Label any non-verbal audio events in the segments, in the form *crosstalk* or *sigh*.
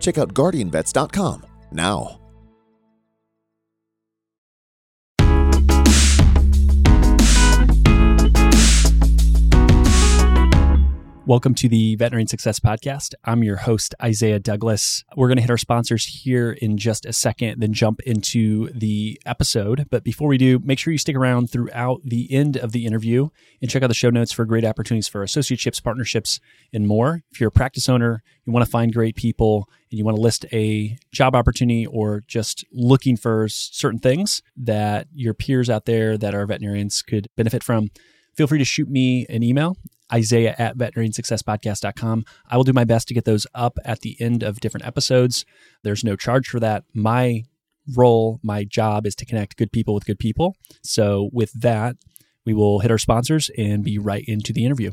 Check out guardianvets.com now. Welcome to the Veterinary Success Podcast. I'm your host, Isaiah Douglas. We're going to hit our sponsors here in just a second, then jump into the episode. But before we do, make sure you stick around throughout the end of the interview and check out the show notes for great opportunities for associateships, partnerships, and more. If you're a practice owner, you want to find great people, and you want to list a job opportunity or just looking for certain things that your peers out there that are veterinarians could benefit from, feel free to shoot me an email Isaiah at veterinarysuccesspodcast.com. I will do my best to get those up at the end of different episodes. There's no charge for that. My role, my job is to connect good people with good people. So, with that, we will hit our sponsors and be right into the interview.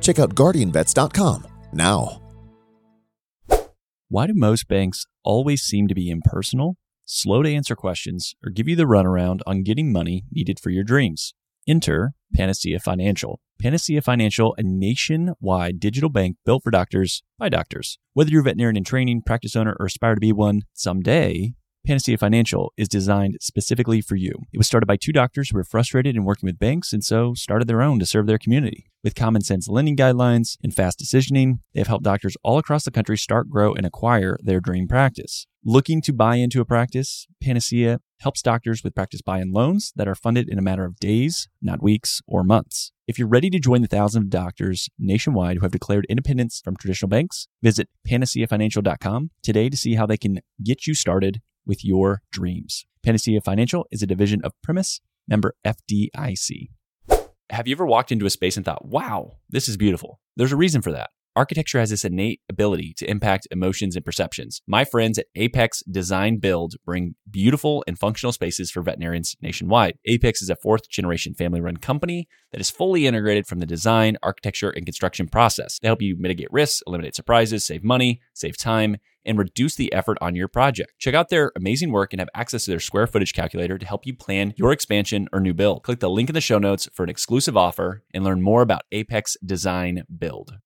Check out guardianvets.com now. Why do most banks always seem to be impersonal, slow to answer questions, or give you the runaround on getting money needed for your dreams? Enter Panacea Financial. Panacea Financial, a nationwide digital bank built for doctors by doctors. Whether you're a veterinarian in training, practice owner, or aspire to be one someday, Panacea Financial is designed specifically for you. It was started by two doctors who were frustrated in working with banks and so started their own to serve their community. With common sense lending guidelines and fast decisioning, they have helped doctors all across the country start, grow, and acquire their dream practice. Looking to buy into a practice, Panacea helps doctors with practice buy in loans that are funded in a matter of days, not weeks or months. If you're ready to join the thousands of doctors nationwide who have declared independence from traditional banks, visit panaceafinancial.com today to see how they can get you started with your dreams. Panacea Financial is a division of Primis, member FDIC. Have you ever walked into a space and thought, wow, this is beautiful? There's a reason for that. Architecture has this innate ability to impact emotions and perceptions. My friends at Apex Design Build bring beautiful and functional spaces for veterinarians nationwide. Apex is a fourth generation family run company that is fully integrated from the design, architecture, and construction process. They help you mitigate risks, eliminate surprises, save money, save time, and reduce the effort on your project. Check out their amazing work and have access to their square footage calculator to help you plan your expansion or new build. Click the link in the show notes for an exclusive offer and learn more about Apex Design Build.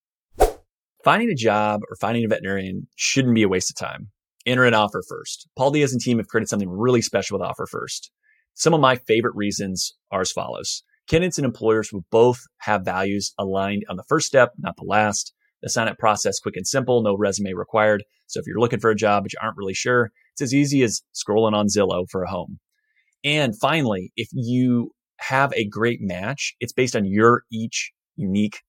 Finding a job or finding a veterinarian shouldn't be a waste of time. Enter an offer first. Paul Diaz and team have created something really special with offer first. Some of my favorite reasons are as follows. Candidates and employers will both have values aligned on the first step, not the last. The sign up process quick and simple, no resume required. So if you're looking for a job but you aren't really sure, it's as easy as scrolling on Zillow for a home. And finally, if you have a great match, it's based on your each unique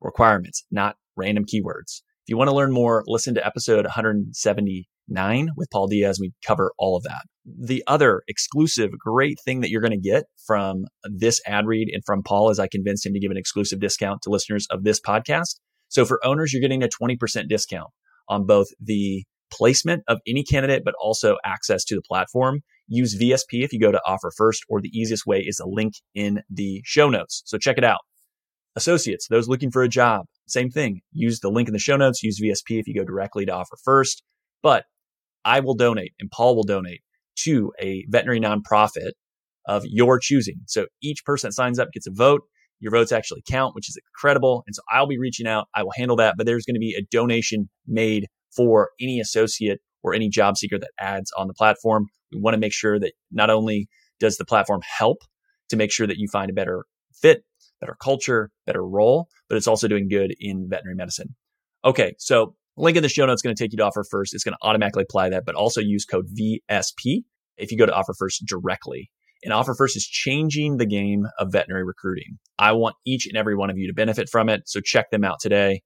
requirements, not random keywords. If you want to learn more, listen to episode 179 with Paul Diaz. We cover all of that. The other exclusive great thing that you're going to get from this ad read and from Paul is I convinced him to give an exclusive discount to listeners of this podcast. So for owners, you're getting a 20% discount on both the placement of any candidate, but also access to the platform. Use VSP if you go to offer first, or the easiest way is a link in the show notes. So check it out. Associates, those looking for a job, same thing. Use the link in the show notes. Use VSP if you go directly to offer first. But I will donate and Paul will donate to a veterinary nonprofit of your choosing. So each person that signs up gets a vote. Your votes actually count, which is incredible. And so I'll be reaching out. I will handle that, but there's going to be a donation made for any associate or any job seeker that adds on the platform. We want to make sure that not only does the platform help to make sure that you find a better fit better culture, better role, but it's also doing good in veterinary medicine. Okay, so Link in the show notes is going to take you to Offer First. It's going to automatically apply that, but also use code VSP if you go to Offer First directly. And Offer First is changing the game of veterinary recruiting. I want each and every one of you to benefit from it. So check them out today.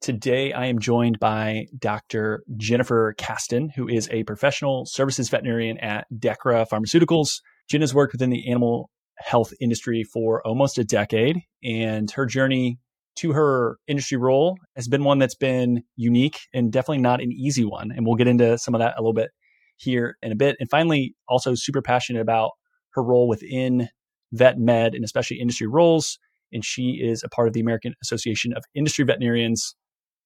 Today, I am joined by Dr. Jennifer Kasten, who is a professional services veterinarian at Dechra Pharmaceuticals. Jen has worked within the animal health industry for almost a decade, and her journey to her industry role has been one that's been unique and definitely not an easy one. And we'll get into some of that a little bit here in a bit. And finally, also super passionate about her role within vet med and especially industry roles. And she is a part of the American Association of Industry Veterinarians.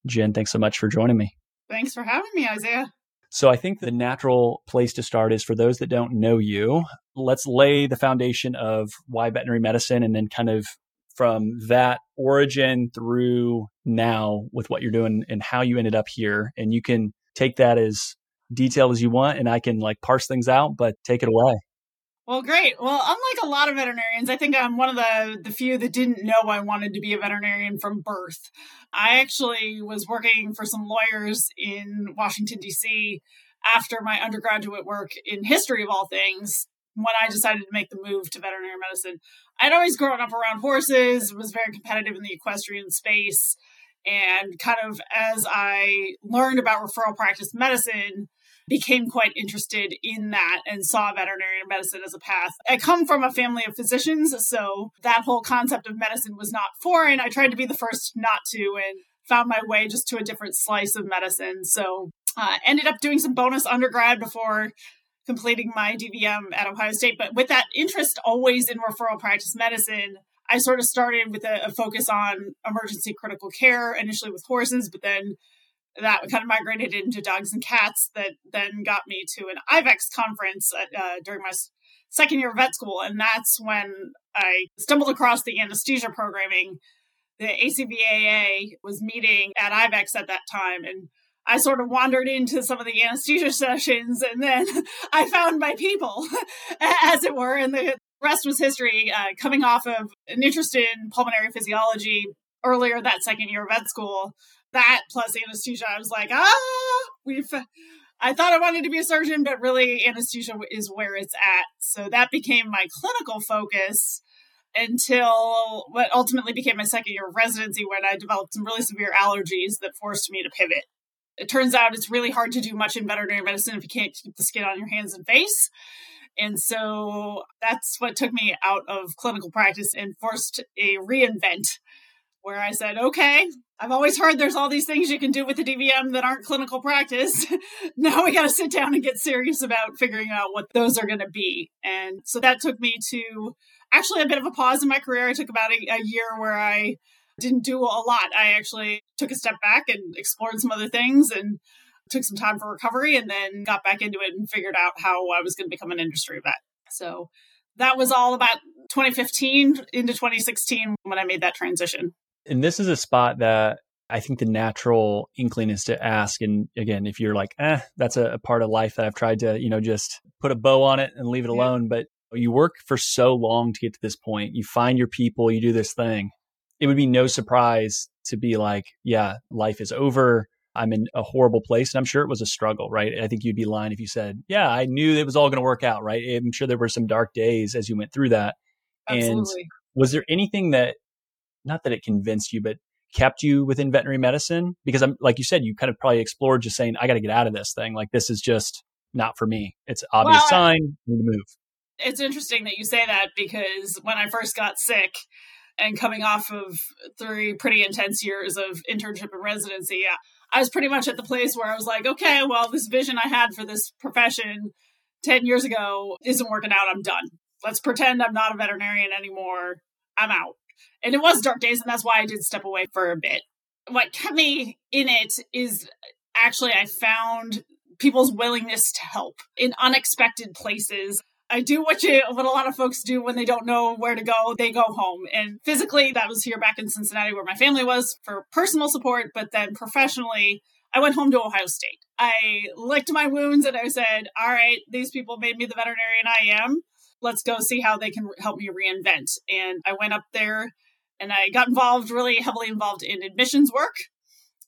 Jen, thanks so much for joining me. Thanks for having me, Isaiah. So I think the natural place to start is for those that don't know you, let's lay the foundation of why veterinary medicine and then kind of from that origin through now with what you're doing and how you ended up here. And you can take that as detailed as you want and I can like parse things out, but take it away. Well, great. Well, unlike a lot of veterinarians, I think I'm one of the, the few that didn't know I wanted to be a veterinarian from birth. I actually was working for some lawyers in Washington, D.C. after my undergraduate work in history of all things when I decided to make the move to veterinary medicine. I'd always grown up around horses, was very competitive in the equestrian space. And kind of as I learned about referral practice medicine, became quite interested in that and saw veterinary medicine as a path. I come from a family of physicians, so that whole concept of medicine was not foreign. I tried to be the first not to and found my way just to a different slice of medicine. So uh, ended up doing some bonus undergrad before completing my DVM at Ohio State. But with that interest always in referral practice medicine, I sort of started with a, a, focus on emergency critical care, initially with horses, but then that kind of migrated into dogs and cats that then got me to an IVECCS conference uh, during my second year of vet school. And that's when I stumbled across the anesthesia programming. The ACVAA was meeting at IVECCS at that time. And I sort of wandered into some of the anesthesia *laughs* sessions and then *laughs* I found my people, *laughs* as it were. And the rest was history. Uh, coming off of an interest in pulmonary physiology earlier that second year of vet school, that plus anesthesia, I was like, ah, we've. I thought I wanted to be a surgeon, but really anesthesia is where it's at. So that became my clinical focus until what ultimately became my second year of residency when I developed some really severe allergies that forced me to pivot. It turns out it's really hard to do much in veterinary medicine if you can't keep the skin on your hands and face. And so that's what took me out of clinical practice and forced a reinvent where I said, okay, I've always heard there's all these things you can do with the DVM that aren't clinical practice. *laughs* now we got to sit down and get serious about figuring out what those are going to be. And so that took me to actually a bit of a pause in my career. I took about a, a year where I didn't do a lot. I actually took a step back and explored some other things and took some time for recovery and then got back into it and figured out how I was going to become an industry vet. So that was all about 2015 into 2016 when I made that transition. And this is a spot that I think the natural inkling is to ask. And again, if you're like, eh, that's a, a part of life that I've tried to, you know, just put a bow on it and leave it alone. But you work for so long to get to this point. You find your people, you do this thing. It would be no surprise to be like, yeah, life is over. I'm in a horrible place. And I'm sure it was a struggle, right? I think you'd be lying if you said, yeah, I knew it was all going to work out, right? I'm sure there were some dark days as you went through that. Absolutely. And was there anything that not that it convinced you, but kept you within veterinary medicine? Because I'm like you said, you kind of probably explored just saying, I got to get out of this thing. Like this is just not for me. It's obvious well, sign. I need to move. It's interesting that you say that because when I first got sick and coming off of three pretty intense years of internship and residency, I was pretty much at the place where I was like, okay, well, this vision I had for this profession 10 years ago isn't working out. I'm done. Let's pretend I'm not a veterinarian anymore. I'm out. And it was dark days, and that's why I did step away for a bit. What kept me in it is actually I found people's willingness to help in unexpected places. I do what you what a lot of folks do when they don't know where to go. They go home. And physically that was here back in Cincinnati where my family was for personal support, but then professionally I went home to Ohio State. I licked my wounds and I said, "All right, these people made me the veterinarian I am. Let's go see how they can help me reinvent." And I went up there and I got involved, really heavily involved in admissions work.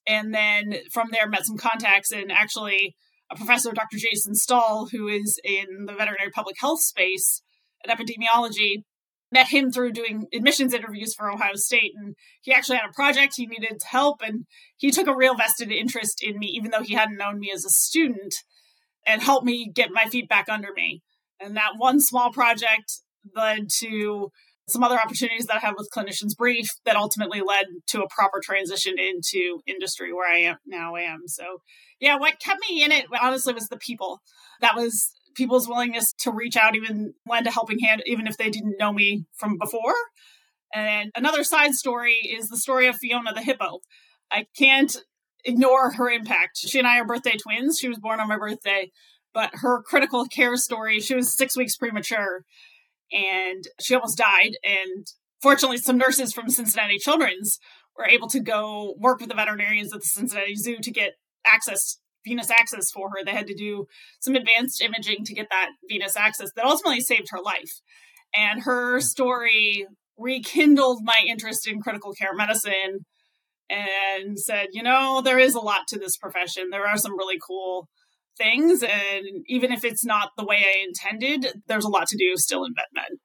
And then from there, met some contacts and actually a professor, Dr. Jason Stull, who is in the veterinary public health space and epidemiology, met him through doing admissions interviews for Ohio State. And he actually had a project he needed help. And he took a real vested interest in me, even though he hadn't known me as a student, and helped me get my feet back under me. And that one small project led to some other opportunities that I had with Clinicians Brief that ultimately led to a proper transition into industry where I am now am. So yeah, what kept me in it honestly was the people. That was people's willingness to reach out, even lend a helping hand, even if they didn't know me from before. And another side story is the story of Fiona the hippo. I can't ignore her impact. She and I are birthday twins. She was born on my birthday, but her critical care story, she was six weeks premature and she almost died. And fortunately, some nurses from Cincinnati Children's were able to go work with the veterinarians at the Cincinnati Zoo to get access venous access for her. They had to do some advanced imaging to get that venous access that ultimately saved her life. And her story rekindled my interest in critical care medicine and said, you know, there is a lot to this profession. There are some really cool things. And even if it's not the way I intended, there's a lot to do still in vet med.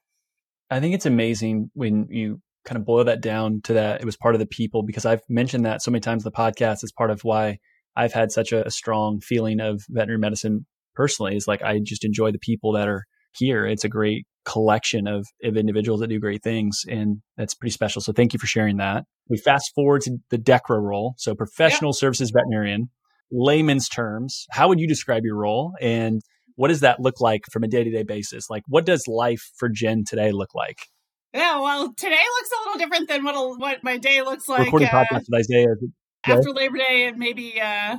I think it's amazing when you kind of boil that down to that it was part of the people because I've mentioned that so many times in the podcast as part of why I've had such a, a strong feeling of veterinary medicine personally is like I just enjoy the people that are here. It's a great collection of, of individuals that do great things and that's pretty special. So thank you for sharing that. We fast forward to the Dechra role. So professional yeah. services veterinarian layman's terms, how would you describe your role and what does that look like from a day-to-day basis? Like what does life for Jen today look like? Yeah, well, today looks a little different than what what my day looks like. Recording uh, podcast with Isaiah after Labor Day and maybe uh,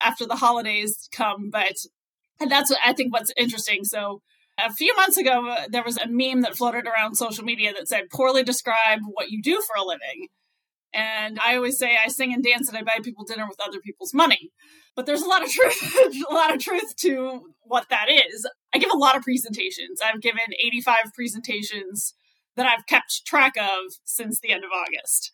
after the holidays come, but and that's what I think what's interesting. So a few months ago, uh, there was a meme that floated around social media that said, "Poorly describe what you do for a living." And I always say I sing and dance and I buy people dinner with other people's money. But there's a lot of truth, *laughs* a lot of truth to what that is. I give a lot of presentations. I've given 85 presentations that I've kept track of since the end of August.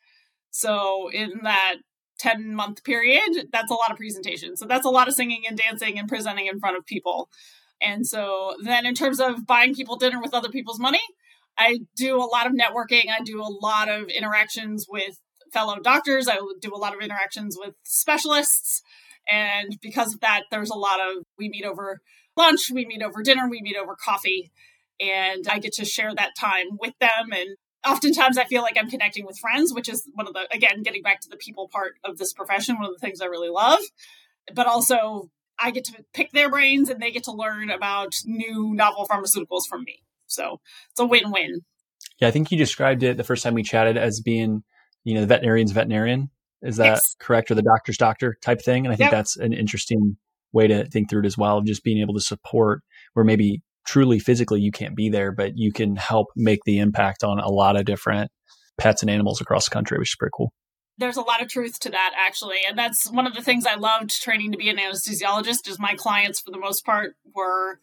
So in that 10 month period, that's a lot of presentations. So that's a lot of singing and dancing and presenting in front of people. And so then in terms of buying people dinner with other people's money, I do a lot of networking. I do a lot of interactions with fellow doctors. I do a lot of interactions with specialists. And because of that, there's a lot of we meet over lunch, we meet over dinner, we meet over coffee. And I get to share that time with them. And oftentimes I feel like I'm connecting with friends, which is one of the, again, getting back to the people part of this profession, one of the things I really love. But also, I get to pick their brains and they get to learn about new novel pharmaceuticals from me. So it's a win win. Yeah, I think you described it the first time we chatted as being you know, the veterinarian's veterinarian. Is that yes. correct? Or the doctor's doctor type thing? And I think yep. that's an interesting way to think through it as well, of just being able to support where maybe truly physically you can't be there, but you can help make the impact on a lot of different pets and animals across the country, which is pretty cool. There's a lot of truth to that actually. And that's one of the things I loved training to be an anesthesiologist is my clients for the most part were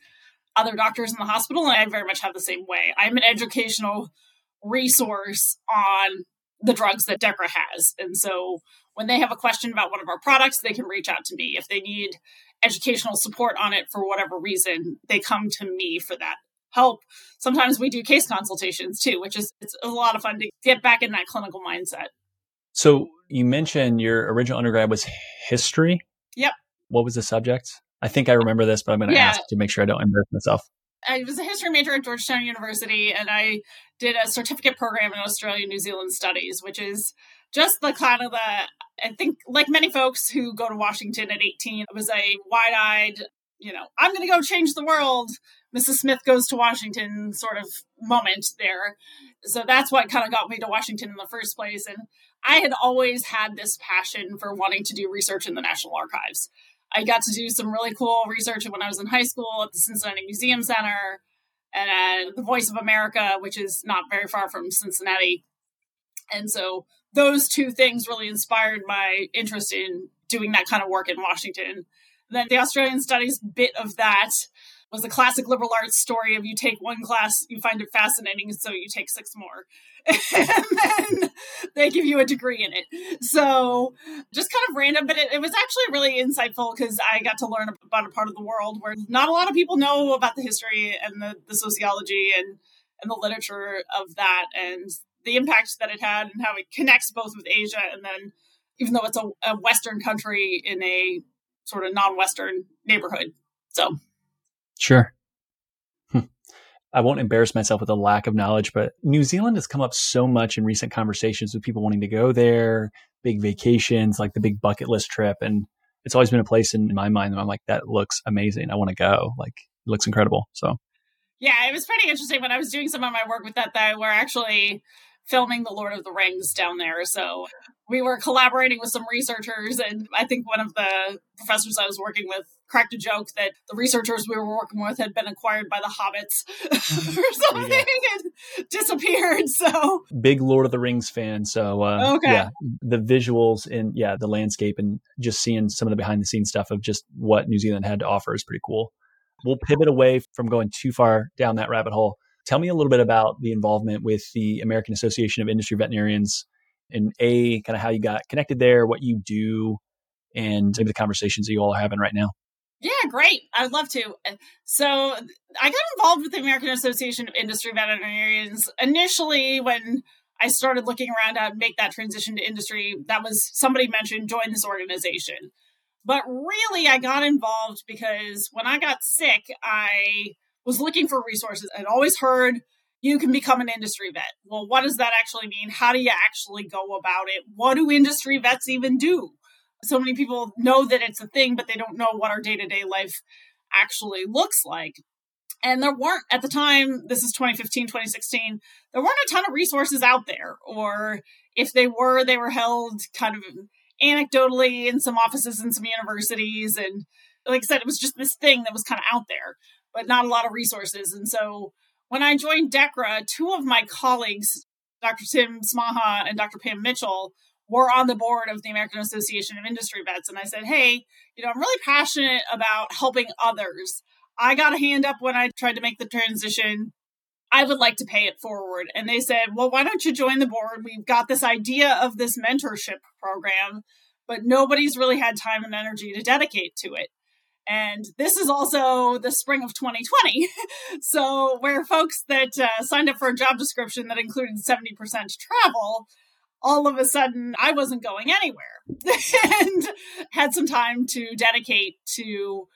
other doctors in the hospital. And I very much have the same way. I'm an educational resource on the drugs that Dechra has. And so when they have a question about one of our products, they can reach out to me. If they need educational support on it for whatever reason, they come to me for that help. Sometimes we do case consultations too, which is it's a lot of fun to get back in that clinical mindset. So you mentioned your original undergrad was history. Yep. What was the subject? I think I remember this, but I'm going to yeah. ask to make sure I don't embarrass myself. I was a history major at Georgetown University, and I did a certificate program in Australia New Zealand studies, which is just the kind of the I think like many folks who go to Washington at 18, it was a wide-eyed, you know, I'm going to go change the world. Mrs. Smith goes to Washington sort of moment there. So that's what kind of got me to Washington in the first place. And I had always had this passion for wanting to do research in the National Archives. I got to do some really cool research when I was in high school at the Cincinnati Museum Center and the Voice of America, which is not very far from Cincinnati. And so those two things really inspired my interest in doing that kind of work in Washington. Then the Australian studies bit of that was a classic liberal arts story of you take one class, you find it fascinating, so you take six more. *laughs* and then they give you a degree in it. So just kind of random, but it, it was actually really insightful because I got to learn about a part of the world where not a lot of people know about the history and the, the sociology and, and the literature of that and the impact that it had and how it connects both with Asia and then even though it's a, a Western country in a sort of non-Western neighborhood. So Sure. I won't embarrass myself with a lack of knowledge, but New Zealand has come up so much in recent conversations with people wanting to go there, big vacations, like the big bucket list trip. And it's always been a place in my mind that I'm like, that looks amazing. I want to go. Like, it looks incredible. So, yeah, it was pretty interesting when I was doing some of my work with that, that we're actually filming The Lord of the Rings down there. So we were collaborating with some researchers, and I think one of the professors I was working with cracked a joke that the researchers we were working with had been acquired by the hobbits *laughs* or something and disappeared. So big Lord of the Rings fan. So uh, okay. yeah, the visuals and yeah, the landscape and just seeing some of the behind the scenes stuff of just what New Zealand had to offer is pretty cool. We'll pivot away from going too far down that rabbit hole. Tell me a little bit about the involvement with the American Association of Industry Veterinarians and a kind of how you got connected there, what you do, and maybe the conversations that you all are having right now. Yeah, great. I'd love to. Uh, so I got involved with the American Association of Industry Veterinarians initially when I started looking around to make that transition to industry. That was somebody mentioned join this organization. But really, I got involved because when I got sick, I was looking for resources. I'd always heard you can become an industry vet. Well, what does that actually mean? How do you actually go about it? What do industry vets even do? So many people know that it's a thing, but they don't know what our day to day life actually looks like. And there weren't, at the time, this is 2015, 2016, there weren't a ton of resources out there. Or if they were, they were held kind of anecdotally in some offices in some universities. And like I said, it was just this thing that was kind of out there, but not a lot of resources. And so when I joined Dechra, two of my colleagues, Dr. Tim Smaha and Dr. Pam Mitchell, were on the board of the American Association of Industry Vets. And I said, hey, you know, I'm really passionate about helping others. I got a hand up when I tried to make the transition. I would like to pay it forward. And they said, well, why don't you join the board? We've got this idea of this mentorship program, but nobody's really had time and energy to dedicate to it. And this is also the spring of 2020. *laughs* so, where folks that uh, signed up for a job description that included 70% travel, all of a sudden I wasn't going anywhere *laughs* and had some time to dedicate to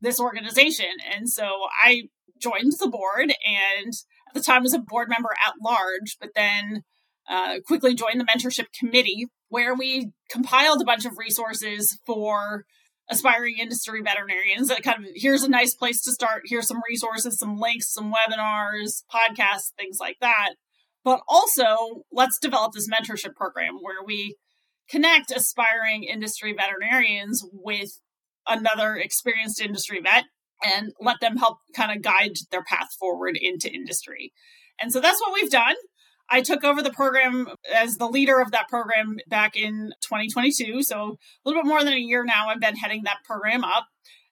this organization. And so I joined the board and at the time was a board member at large, but then uh, quickly joined the mentorship committee where we compiled a bunch of resources for aspiring industry veterinarians that kind of here's a nice place to start. Here's some resources some links some webinars podcasts things like that. But also let's develop this mentorship program where we connect aspiring industry veterinarians with another experienced industry vet and let them help kind of guide their path forward into industry. And so that's what we've done I took over the program as the leader of that program back in 2022. So a little bit more than a year now, I've been heading that program up.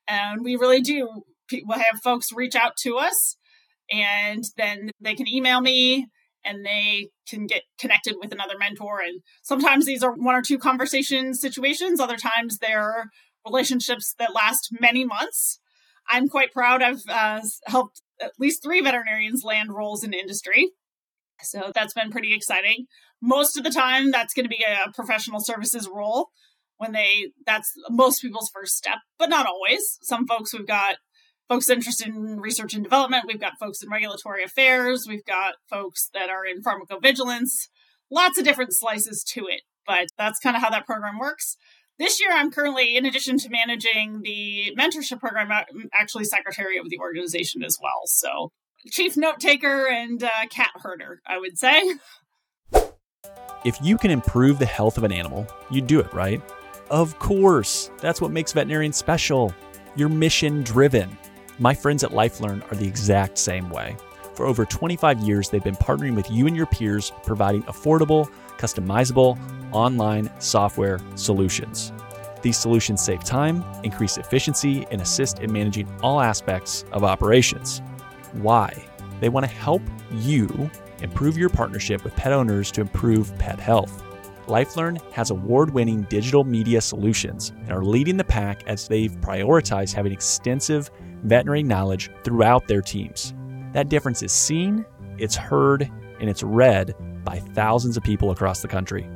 And we really do. Have folks reach out to us and then they can email me and they can get connected with another mentor. And sometimes these are one or two conversation situations, other times they're relationships that last many months. I'm quite proud. I've uh, helped at least three veterinarians land roles in industry. So that's been pretty exciting. Most of the time, that's going to be a professional services role when they, that's most people's first step, but not always. Some folks we've got folks interested in research and development. We've got folks in regulatory affairs. We've got folks that are in pharmacovigilance. Lots of different slices to it, but that's kind of how that program works. This year, I'm currently, in addition to managing the mentorship program, I'm actually secretary of the organization as well. So chief note taker and uh, cat herder, I would say. If you can improve the health of an animal, you do it, right? Of course. That's what makes veterinarians special. You're mission driven. My friends at LifeLearn are the exact same way. For over 25 years, they've been partnering with you and your peers, providing affordable, customizable online software solutions. These solutions save time, increase efficiency, and assist in managing all aspects of operations. Why? They want to help you improve your partnership with pet owners to improve pet health. LifeLearn has award winning digital media solutions and are leading the pack as they've prioritized having extensive veterinary knowledge throughout their teams. That difference is seen, it's heard, and it's read by thousands of people across the country.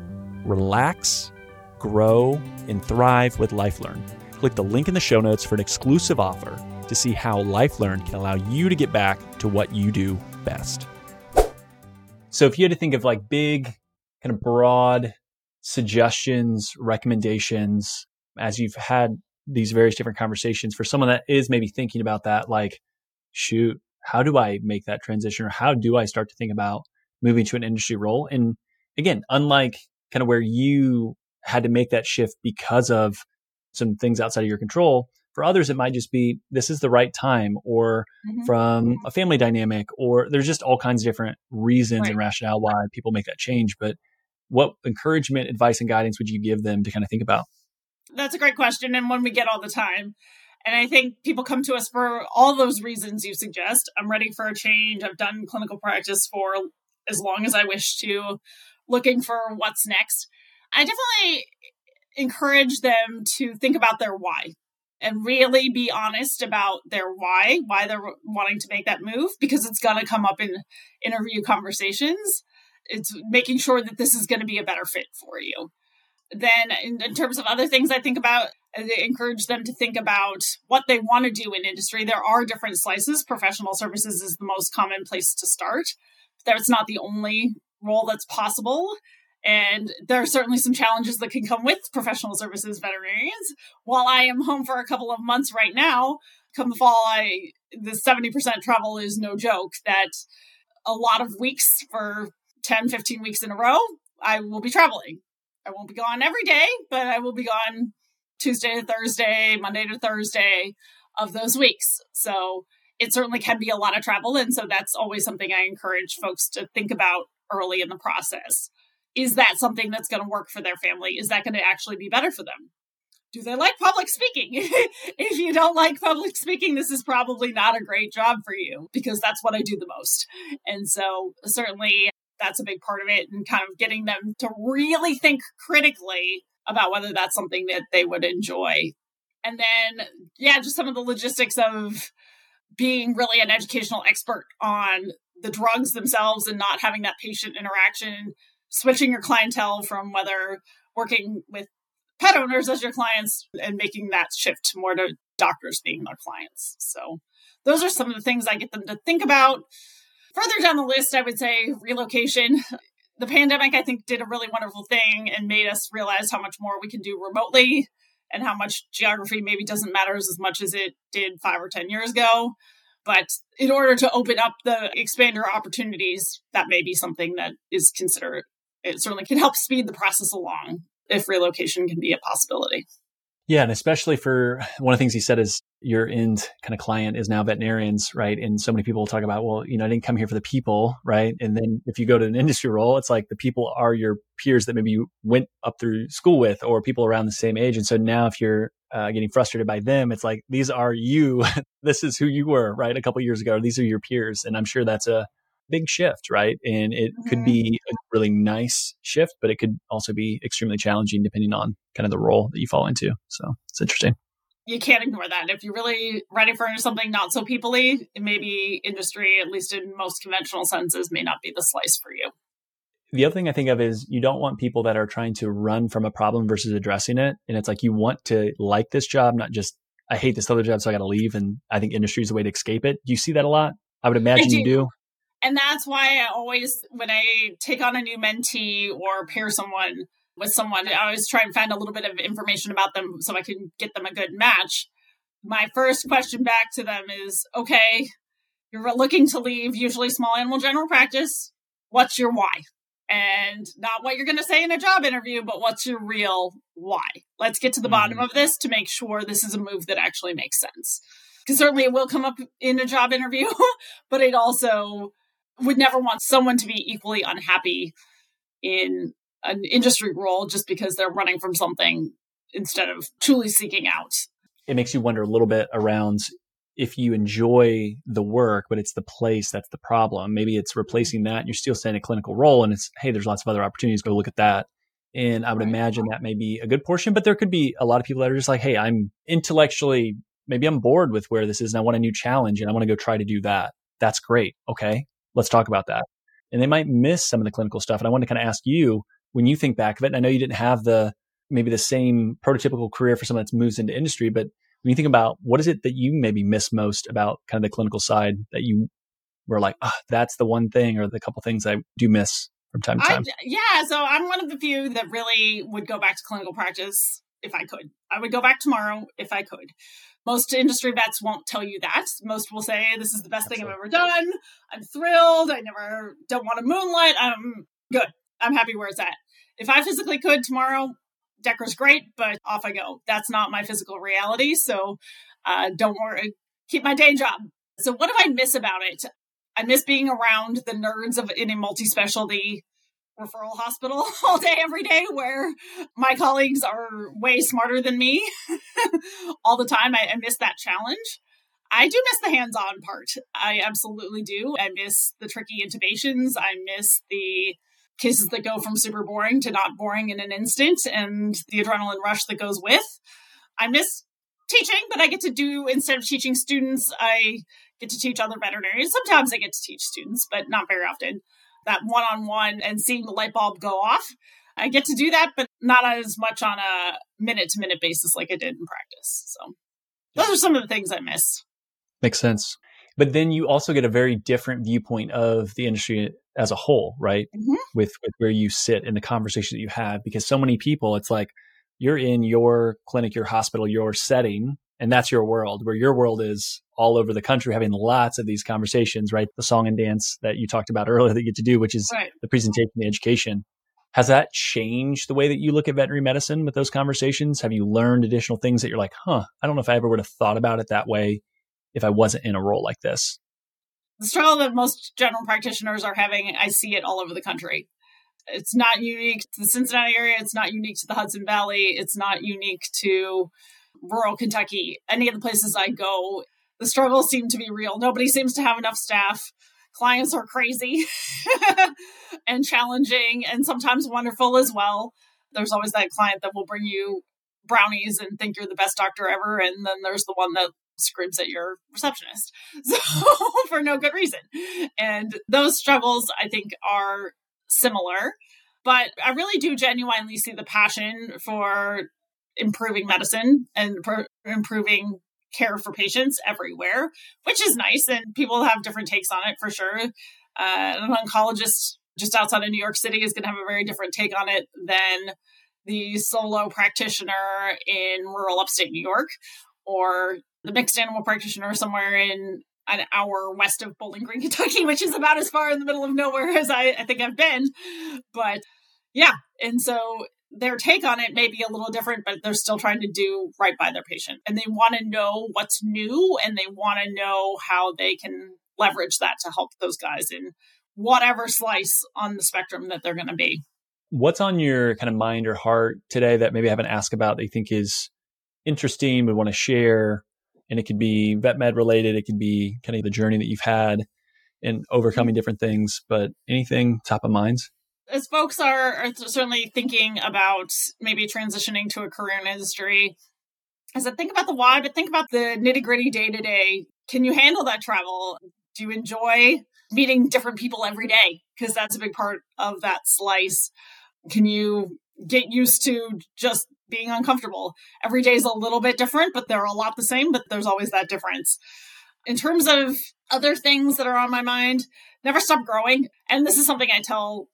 Relax, grow, and thrive with LifeLearn. Click the link in the show notes for an exclusive offer to see how LifeLearn can allow you to get back to what you do best. So, if you had to think of like big, kind of broad suggestions, recommendations, as you've had these various different conversations for someone that is maybe thinking about that, like, shoot, how do I make that transition or how do I start to think about moving to an industry role? And again, unlike kind of where you had to make that shift because of some things outside of your control, for others, it might just be this is the right time or mm-hmm. from a family dynamic, or there's just all kinds of different reasons right. and rationale why people make that change. But what encouragement, advice, and guidance would you give them to kind of think about? That's a great question and one we get all the time. And I think people come to us for all those reasons you suggest. I'm ready for a change. I've done clinical practice for as long as I wish to, looking for what's next. I definitely encourage them to think about their why and really be honest about their why, why they're wanting to make that move, because it's going to come up in interview conversations. It's making sure that this is going to be a better fit for you. Then, in, in terms of other things I think about, I encourage them to think about what they want to do in industry. There are different slices. Professional services is the most common place to start. That's not the only role that's possible. And there are certainly some challenges that can come with professional services veterinarians. While I am home for a couple of months right now, come the fall, I the 70% travel is no joke. That a lot of weeks for 10, 15 weeks in a row, I will be traveling. I won't be gone every day, but I will be gone Tuesday to Thursday, Monday to Thursday of those weeks. So it certainly can be a lot of travel. And so that's always something I encourage folks to think about early in the process is that something that's going to work for their family? Is that going to actually be better for them? Do they like public speaking? *laughs* if you don't like public speaking, this is probably not a great job for you because that's what I do the most. And so, certainly, that's a big part of it and kind of getting them to really think critically about whether that's something that they would enjoy. And then, yeah, just some of the logistics of being really an educational expert on the drugs themselves and not having that patient interaction switching your clientele from whether working with pet owners as your clients and making that shift more to doctors being their clients. So those are some of the things I get them to think about. Further down the list, I would say relocation. The pandemic, I think, did a really wonderful thing and made us realize how much more we can do remotely and how much geography maybe doesn't matter as much as it did five or 10 years ago. But in order to open up the expander opportunities, that may be something that is considered it certainly can help speed the process along if relocation can be a possibility. Yeah, and especially for one of the things he said is your end kind of client is now veterinarians, right? And so many people talk about, well, you know, I didn't come here for the people, right? And then if you go to an industry role, it's like the people are your peers that maybe you went up through school with or people around the same age. And so now if you're uh, getting frustrated by them, it's like these are you. *laughs* this is who you were, right? A couple years ago. These are your peers, and I'm sure that's a big shift, right? And it mm-hmm. could be a really nice shift, but it could also be extremely challenging depending on kind of the role that you fall into. So it's interesting. You can't ignore that. If you're really ready for something not so peoply, maybe industry, at least in most conventional senses, may not be the slice for you. The other thing I think of is you don't want people that are trying to run from a problem versus addressing it. And it's like you want to like this job, not just I hate this other job, so I got to leave. And I think industry is a way to escape it. Do you see that a lot? I would imagine do. you do. And that's why I always, when I take on a new mentee or pair someone with someone, I always try and find a little bit of information about them so I can get them a good match. My first question back to them is okay, you're looking to leave usually small animal general practice. What's your why? And not what you're going to say in a job interview, but what's your real why? Let's get to the bottom mm-hmm. of this to make sure this is a move that actually makes sense. Because certainly it will come up in a job interview, *laughs* but it also would never want someone to be equally unhappy in an industry role just because they're running from something instead of truly seeking out. It makes you wonder a little bit around if you enjoy the work, but it's the place that's the problem. Maybe it's mm-hmm. replacing that and you're still staying in a clinical role and it's, hey, there's lots of other opportunities. Go look at that. And I would right. imagine that may be a good portion, but there could be a lot of people that are just like, hey, I'm intellectually, maybe I'm bored with where this is and I want a new challenge and I want to go try to do that. That's great. Okay. Let's talk about that. And they might miss some of the clinical stuff. And I want to kind of ask you, when you think back of it, and I know you didn't have the, maybe the same prototypical career for someone that's moves into industry, but when you think about what is it that you maybe miss most about kind of the clinical side that you were like, ah, that's the one thing or the couple things I do miss from time to time? I, yeah. So I'm one of the few that really would go back to clinical practice if I could. I would go back tomorrow if I could. Most industry vets won't tell you that. Most will say, this is the best Absolutely. thing I've ever done. I'm thrilled. I never don't want to moonlight. I'm good. I'm happy where it's at. If I physically could tomorrow, Dechra's great, but off I go. That's not my physical reality. So uh, don't worry, keep my day job. So what do I miss about it? I miss being around the nerds of in a multi-specialty referral hospital *laughs* all day, every day, where my colleagues are way smarter than me *laughs* all the time. I, I miss that challenge. I do miss the hands-on part. I absolutely do. I miss the tricky intubations. I miss the cases that go from super boring to not boring in an instant and the adrenaline rush that goes with. I miss teaching, but I get to do, instead of teaching students, I get to teach other veterinarians. Sometimes I get to teach students, but not very often. That one on one and seeing the light bulb go off. I get to do that, but not as much on a minute to minute basis like I did in practice. So those are some of the things I miss. Makes sense. But then you also get a very different viewpoint of the industry as a whole, right? Mm-hmm. With, with where you sit in the conversation that you have, because so many people, it's like you're in your clinic, your hospital, your setting, and that's your world. Where your world is all over the country, having lots of these conversations, right? The song and dance that you talked about *laughs* earlier that you get to do, which is right. the presentation, the education. Has that changed the way that you look at veterinary medicine with those conversations? Have you learned additional things that you're like, huh, I don't know if I ever would have thought about it that way if I wasn't in a role like this? the struggle that most general practitioners are having, I see it all over the country. It's not unique to the Cincinnati area. It's not unique to the Hudson Valley. It's not unique to rural Kentucky. Any of the places I go, the struggles seem to be real. Nobody seems to have enough staff. Clients are crazy *laughs* and challenging and sometimes wonderful as well. There's always that client that will bring you brownies and think you're the best doctor ever. And then there's the one that screams at your receptionist. *laughs* So for no good reason. And those struggles I think are similar, but I really do genuinely see the passion for improving medicine and improving care for patients everywhere, which is nice. And people have different takes on it for sure. Uh, an oncologist just outside of New York City is going to have a very different take on it than the solo practitioner in rural upstate New York or the mixed animal practitioner somewhere in an hour west of Bowling Green, *laughs* Kentucky, which is about as far in the middle of nowhere as I, I think I've been. But yeah, and so their take on it may be a little different, but they're still trying to do right by their patient. And they want to know what's new and they want to know how they can leverage that to help those guys in whatever slice on the spectrum that they're going to be. What's on your kind of mind or heart today that maybe I haven't asked about that you think is interesting, would want to share and it could be vet med related. It could be kind of the journey that you've had in overcoming mm-hmm. different things, but anything top of mind? As folks are, are certainly thinking about maybe transitioning to a career in industry, I think about the why, but think about the nitty gritty day to day. Can you handle that travel? Do you enjoy meeting different people every day? Because that's a big part of that slice. Can you get used to just being uncomfortable. Every day is a little bit different, but they're a lot the same, but there's always that difference. In terms of other things that are on my mind, never stop growing. And this is something I tell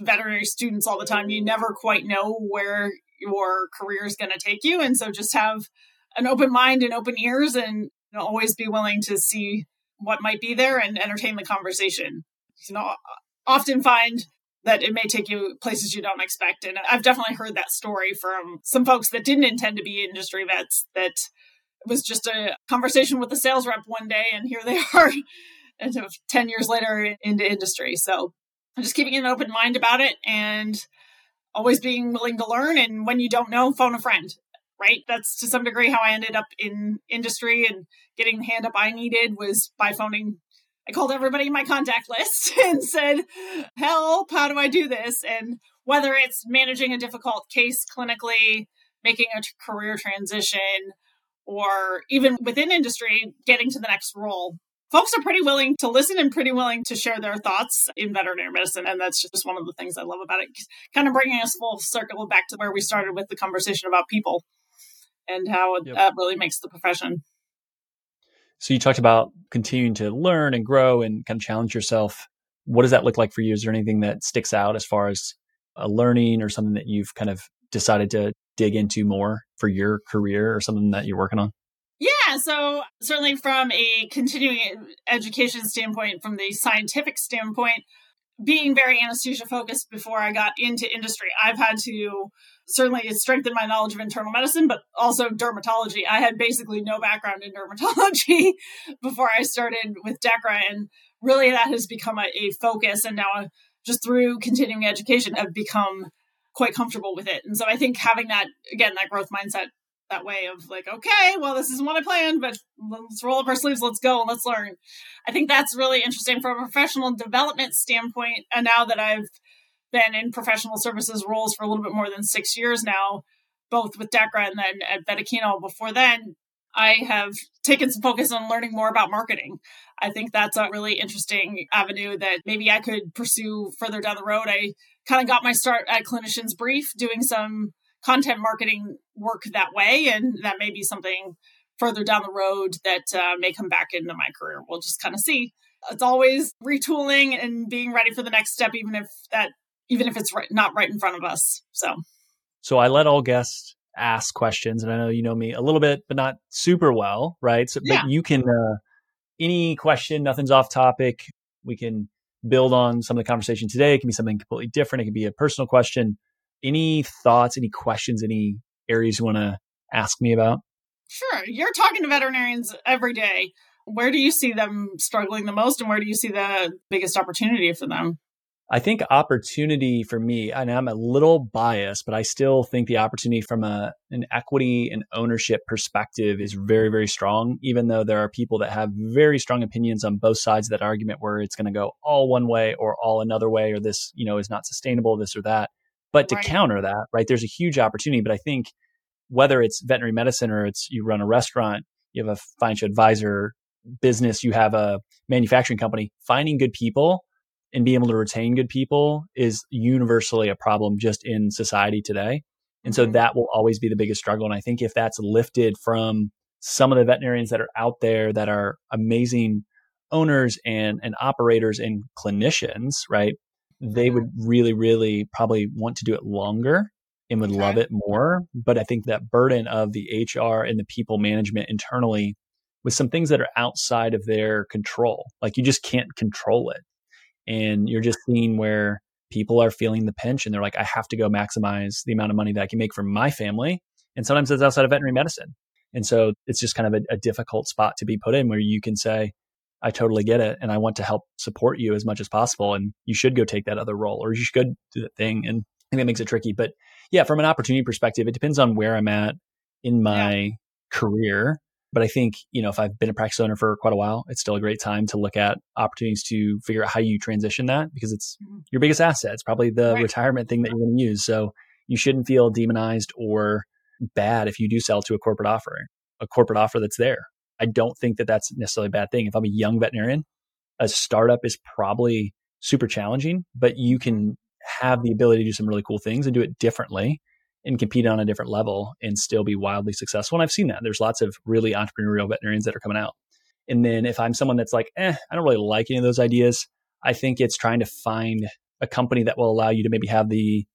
veterinary students all the time. You never quite know where your career is going to take you. And so just have an open mind and open ears and always be willing to see what might be there and entertain the conversation. You know, often find that it may take you places you don't expect. And I've definitely heard that story from some folks that didn't intend to be industry vets that it was just a conversation with a sales rep one day and here they *laughs* are and 10 years later into industry. So just keeping an open mind about it and always being willing to learn. And when you don't know, phone a friend. right? That's to some degree how I ended up in industry and getting the hand up I needed was by phoning. I called everybody in my contact list *laughs* and said, Help, how do I do this? And whether it's managing a difficult case clinically, making a career transition, or even within industry, getting to the next role. Folks are pretty willing to listen and pretty willing to share their thoughts in veterinary medicine. And that's just one of the things I love about it. Kind of bringing us full circle back to where we started with the conversation about people and how yep. that really makes the profession. So you talked about continuing to learn and grow and kind of challenge yourself. What does that look like for you? Is there anything that sticks out as far as a learning or something that you've kind of decided to dig into more for your career or something that you're working on? So certainly from a continuing education standpoint, from the scientific standpoint, being very anesthesia focused before I got into industry, I've had to certainly strengthen my knowledge of internal medicine, but also dermatology. I had basically no background in dermatology *laughs* before I started with Dechra, and really that has become a, a focus. And now, uh, just through continuing education, I've become quite comfortable with it. And so I think having that again, that growth mindset that way of like, okay, well, this isn't what I planned, but let's roll up our sleeves, let's go and let's learn. I think that's really interesting from a professional development standpoint. And now that I've been in professional services roles for a little bit more than six years now, both with Dechra and then at Vetoquinol before then, I have taken some focus on learning more about marketing. I think that's a really interesting avenue that maybe I could pursue further down the road. I kind of got my start at Clinicians Brief doing some content marketing work that way. And that may be something further down the road that uh, may come back into my career. We'll just kind of see. It's always retooling and being ready for the next step, even if that, even if it's right, not right in front of us. So, so I let all guests ask questions, and I know you know me a little bit, but not super well, right? So, yeah. but you can uh, any question, nothing's off topic. We can build on some of the conversation today. It can be something completely different. It can be a personal question any thoughts, any questions, any areas you want to ask me about? Sure. You're talking to veterinarians every day. Where do you see them struggling the most and where do you see the biggest opportunity for them? I think opportunity for me, and I'm a little biased, but I still think the opportunity from a an equity and ownership perspective is very, very strong. Even though there are people that have very strong opinions on both sides of that argument, where it's going to go all one way or all another way, or this, you know, is not sustainable, this or that. But to right. counter that, right, there's a huge opportunity. But I think whether it's veterinary medicine or it's you run a restaurant, you have a financial advisor business, you have a manufacturing company, finding good people and being able to retain good people is universally a problem just in society today. And so mm-hmm. that will always be the biggest struggle. And I think if that's lifted from some of the veterinarians that are out there that are amazing owners and, and operators and clinicians, right? They would really, really probably want to do it longer and would okay. love it more. But I think that burden of the HR and the people management internally with some things that are outside of their control, like you just can't control it. And you're just seeing where people are feeling the pinch and they're like, I have to go maximize the amount of money that I can make for my family. And sometimes it's outside of veterinary medicine. And so it's just kind of a, a difficult spot to be put in where you can say, I totally get it. And I want to help support you as much as possible. And you should go take that other role or you should do that thing. And I think that makes it tricky. But yeah, from an opportunity perspective, it depends on where I'm at in my yeah. career. But I think, you know, if I've been a practice owner for quite a while, it's still a great time to look at opportunities to figure out how you transition that because it's mm-hmm. your biggest asset. It's probably the right. retirement thing that you're going to use. So you shouldn't feel demonized or bad if you do sell to a corporate offer, a corporate offer that's there. I don't think that that's necessarily a bad thing. If I'm a young veterinarian, a startup is probably super challenging, but you can have the ability to do some really cool things and do it differently and compete on a different level and still be wildly successful. And I've seen that. There's lots of really entrepreneurial veterinarians that are coming out. And then if I'm someone that's like, eh, I don't really like any of those ideas, I think it's trying to find a company that will allow you to maybe have the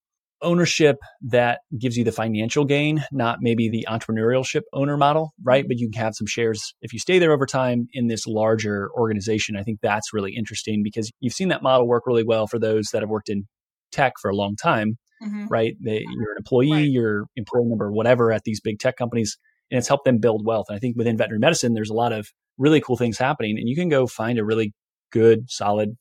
ownership that gives you the financial gain, not maybe the entrepreneurship owner model, right? But you can have some shares if you stay there over time in this larger organization. I think that's really interesting because you've seen that model work really well for those that have worked in tech for a long time, mm-hmm. right? They, you're an employee, right. you're employee number, whatever at these big tech companies, and it's helped them build wealth. And I think within veterinary medicine, there's a lot of really cool things happening, and you can go find a really good, solid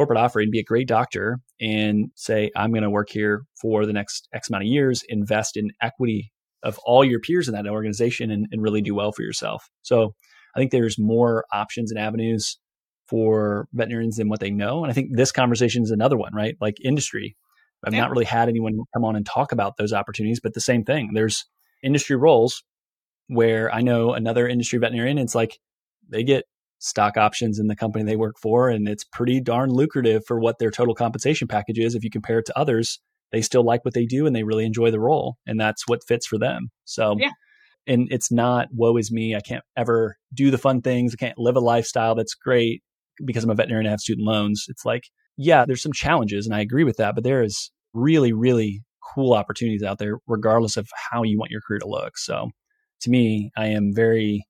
corporate offer and be a great doctor and say, I'm going to work here for the next X amount of years, invest in equity of all your peers in that organization and, and really do well for yourself. So I think there's more options and avenues for veterinarians than what they know. And I think this conversation is another one, right? Like industry. I've yeah. not really had anyone come on and talk about those opportunities, but the same thing. There's industry roles where I know another industry veterinarian, it's like they get stock options in the company they work for, and it's pretty darn lucrative for what their total compensation package is. If you compare it to others, they still like what they do and they really enjoy the role, and that's what fits for them. So, yeah. And it's not woe is me. I can't ever do the fun things. I can't live a lifestyle that's great because I'm a veterinarian and I have student loans. It's like, yeah, there's some challenges, and I agree with that, but there is really, really cool opportunities out there, regardless of how you want your career to look. So, to me, I am very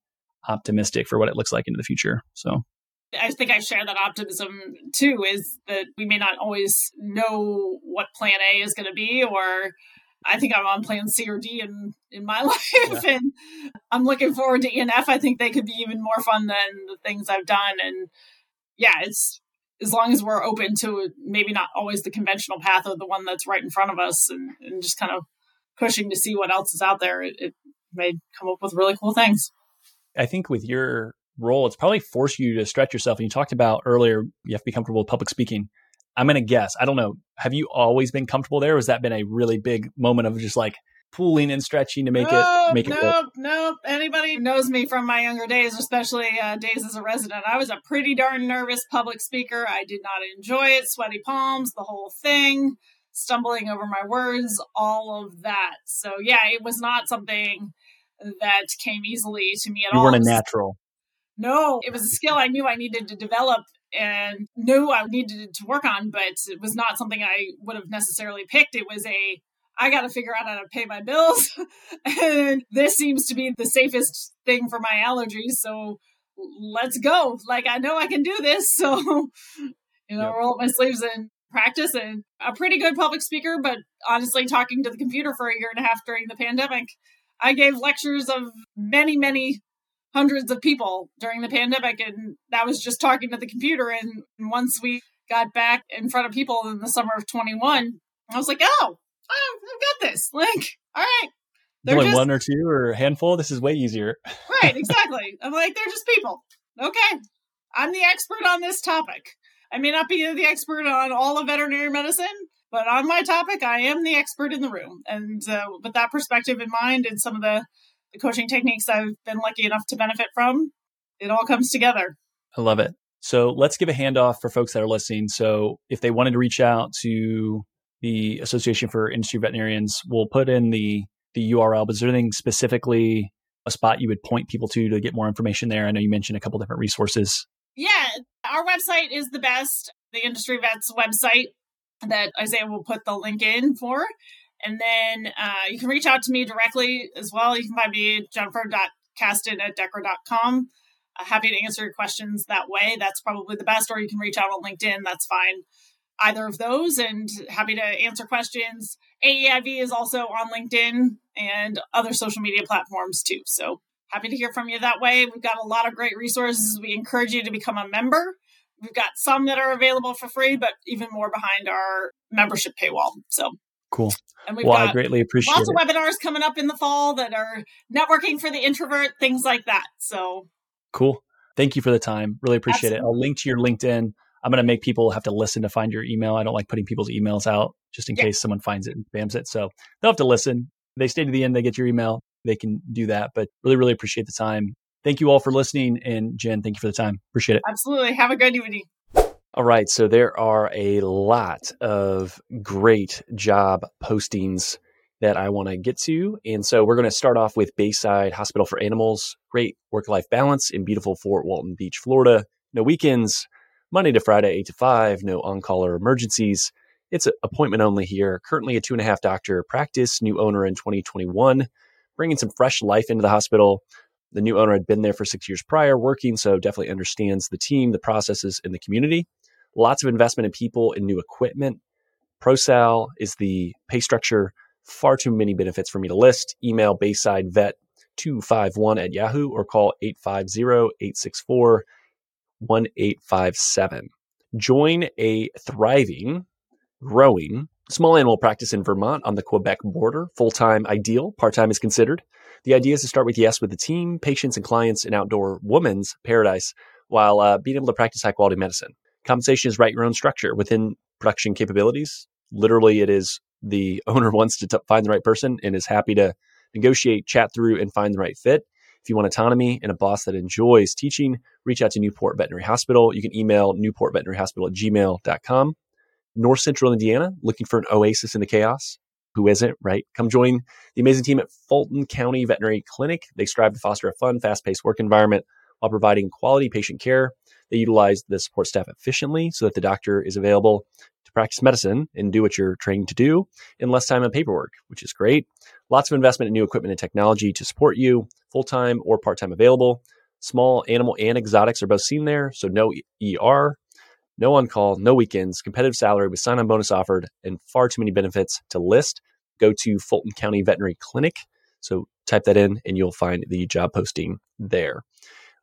optimistic for what it looks like into the future. So, I think I share that optimism too. Is that we may not always know what Plan A is going to be, or I think I'm on Plan C or D in in my *laughs* life, yeah. and I'm looking forward to ENF. I think they could be even more fun than the things I've done, and yeah, it's as long as we're open to maybe not always the conventional path or the one that's right in front of us, and, and just kind of pushing to see what else is out there. It, it may come up with really cool things. I think with your role, it's probably forced you to stretch yourself. And you talked about earlier, you have to be comfortable with public speaking. I'm going to guess, I don't know, have you always been comfortable there? Or has that been a really big moment of just like pulling and stretching to make nope, it make nope, it nope nope anybody knows me from my younger days especially uh, days as a resident i was a pretty darn nervous public speaker i did not enjoy it sweaty palms the whole thing stumbling over my words all of that so yeah it was not something that came easily to me at you all you weren't a natural no, it was a skill I knew I needed to develop and knew I needed to work on, but it was not something I would have necessarily picked. It was a I got to figure out how to pay my bills. *laughs* and this seems to be the safest thing for my allergies. So let's go. Like, I know I can do this. *laughs* So, you know, yep. roll up my sleeves and practice. And a pretty good public speaker, but honestly, talking to the computer for a year and a half during the pandemic, I gave lectures of many, many hundreds of people during the pandemic and that was just talking to the computer. And once we got back in front of people in the summer of 21 i was like oh i've got this. *laughs* Like all right. Only just, one or two or a handful? This is way easier. *laughs* Right exactly. I'm like they're just people. Okay. I'm the expert on this topic. I may not be the expert on all of veterinary medicine but on my topic i am the expert in the room and uh, with that perspective in mind and some of the the coaching techniques I've been lucky enough to benefit from, it all comes together. I love it. So let's give a handoff for folks that are listening. So if they wanted to reach out to the Association for Industry Veterinarians, we'll put in the the URL. But is there anything specifically a spot you would point people to to get more information there? I know you mentioned a couple different resources. Yeah, our website is the best. The Industry Vets website that Isaiah will put the link in for. And then uh, you can reach out to me directly as well. You can find me jennifer.kasten at dechra.com. Uh, happy to answer your questions that way. That's probably the best. Or you can reach out on LinkedIn. That's fine. Either of those, and happy to answer questions. AAIV is also on LinkedIn and other social media platforms too. So happy to hear from you that way. We've got a lot of great resources. We encourage you to become a member. We've got some that are available for free, but even more behind our membership paywall. So Cool. And we've well, got I greatly appreciate lots it. of webinars coming up in the fall that are networking for the introvert, things like that. So cool. Thank you for the time. Really appreciate Absolutely. it. I'll link to your LinkedIn. I'm going to make people have to listen to find your email. I don't like putting people's emails out just in yeah. case someone finds it and spams it. So they'll have to listen. They stay to the end, they get your email. They can do that. But really, really appreciate the time. Thank you all for listening. And Jen, thank you for the time. Appreciate it. Absolutely. Have a good evening. All right. So there are a lot of great job postings that I want to get to. And so we're going to start off with Bayside Hospital for Animals. Great work life balance in beautiful Fort Walton Beach, Florida. No weekends, Monday to Friday, 8 to 5, no on call or emergencies. It's appointment only here. Currently a two and a half doctor practice, new owner in 2021, bringing some fresh life into the hospital. The new owner had been there for six years prior working, so definitely understands the team, the processes, and the community lots of investment in people and new equipment. ProSal is the pay structure. Far too many benefits for me to list. Email Bayside Vet 251 at Yahoo or call 850 864 1857. Join a thriving, growing, Small animal practice in Vermont on the Quebec border, full time ideal, part time is considered. The idea is to start with yes with the team, patients, and clients in outdoor woman's paradise while uh, being able to practice high quality medicine. Compensation is write your own structure within production capabilities. Literally, it is the *laughs* owner wants to t- find the right person and is happy to negotiate, chat through, and find the right fit. If you want autonomy and a boss that enjoys teaching, reach out to Newport Veterinary Hospital. You can email newportveterinaryhospital at gmail.com. North Central Indiana, looking for an oasis in the chaos. Who isn't, right? Come join the amazing team at Fulton County Veterinary Clinic. They strive to foster a fun, fast paced work environment while providing quality patient care. They utilize the support staff efficiently so that the doctor is available to practice medicine and do what you're trained to do in less time and paperwork, which is great. Lots of investment in new equipment and technology to support you, full time or part time available. Small animal and exotics are both seen there, so no ER, no on call, no weekends, competitive salary with sign on bonus offered, and far too many benefits to list. Go to Fulton County Veterinary Clinic. So type that in and you'll find the job posting there.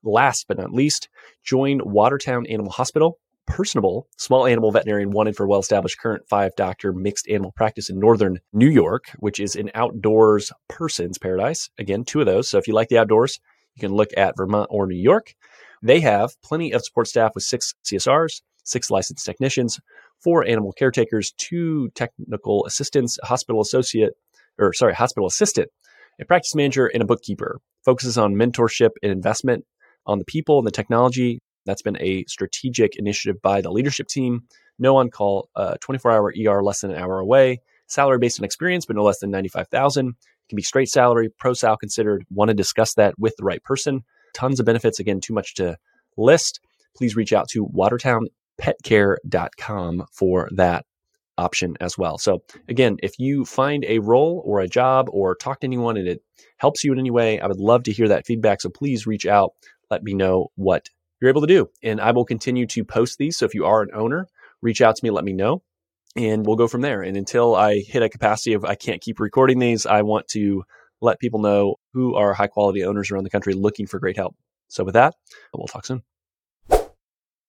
Last but not least, join Watertown Animal Hospital personable small animal veterinarian wanted for well established current five doctor mixed animal practice in northern New York, which is an outdoors person's paradise. Again, two of those. So if you like the outdoors, you can look at Vermont or New York. They have plenty of support staff with six CSRs, six licensed technicians, four animal caretakers, two technical assistants, a hospital associate, or sorry, hospital assistant, a practice manager, and a bookkeeper. Focuses on mentorship and investment on the people and the technology that's been a strategic initiative by the leadership team. No on call, uh, 24 hour ER less than an hour away. Salary based on experience, but no less than 95,000. It can be straight salary, pro sal considered. Want to discuss that with the right person. Tons of benefits. Again, too much to list. Please reach out to watertownpetcare.com for that option as well. So again, if you find a role or a job or talk to anyone and it helps you in any way, I would love to hear that feedback. So please reach out. Let me know what you're able to do. And I will continue to post these. So if you are an owner, reach out to me, let me know, and we'll go from there. And until I hit a capacity of I can't keep recording these, I want to let people know who are high quality owners around the country looking for great help. So with that, we'll talk soon.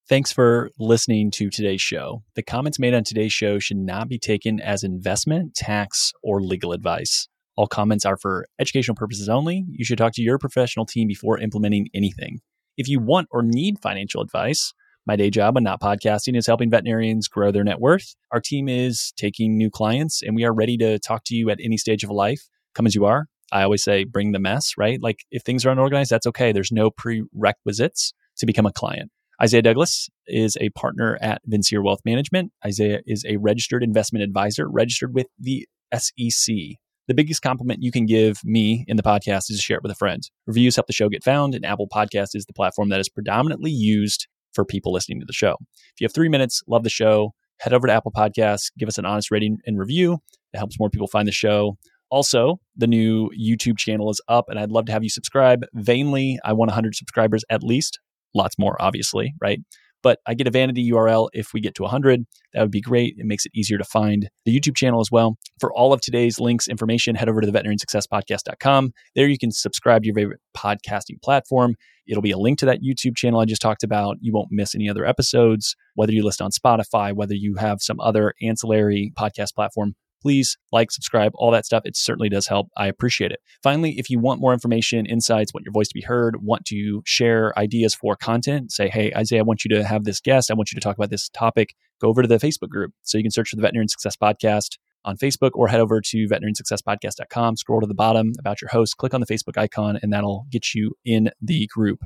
Thanks for listening to today's show. The comments made on today's show should not be taken as investment, tax, or legal advice. All comments are for educational purposes only. You should talk to your professional team before implementing anything. If you want or need financial advice, my day job and not podcasting is helping veterinarians grow their net worth. Our team is taking new clients and we are ready to talk to you at any stage of life. Come as you are. I always say bring the mess, right? Like if things are unorganized, that's okay. There's no prerequisites to become a client. Isaiah Douglas is a partner at Vincere Wealth Management. Isaiah is a registered investment advisor, registered with the SEC the biggest compliment you can give me in the podcast is to share it with a friend. Reviews help the show get found, and Apple Podcast is the platform that is predominantly used for people listening to the show. If you have three minutes, love the show, head over to Apple Podcasts, give us an honest rating and review. It helps more people find the show. Also, the new YouTube channel is up, and I'd love to have you subscribe. Vainly, I want 100 subscribers at least. Lots more, obviously, right? but I get a vanity URL if we get to 100. That would be great. It makes it easier to find the YouTube channel as well. For all of today's links, information, head over to the veterinarysuccesspodcast.com. There you can subscribe to your favorite podcasting platform. It'll be a link to that YouTube channel I just talked about. You won't miss any other episodes, whether you list on Spotify, whether you have some other ancillary podcast platform please like, subscribe, all that stuff. It certainly does help. I appreciate it. Finally, if you want more information, insights, want your voice to be heard, want to share ideas for content, say, hey, Isaiah, I want you to have this guest. I want you to talk about this topic. Go over to the Facebook group. So you can search for the Veterinarian Success Podcast on Facebook or head over to veterinarysuccesspodcast.com, scroll to the bottom about your host, click on the Facebook icon, and that'll get you in the group.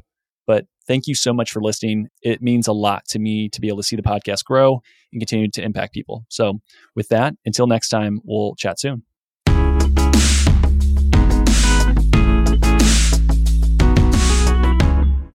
But thank you so much for listening. It means a lot to me to be able to see the podcast grow and continue to impact people. So, with that, until next time, we'll chat soon.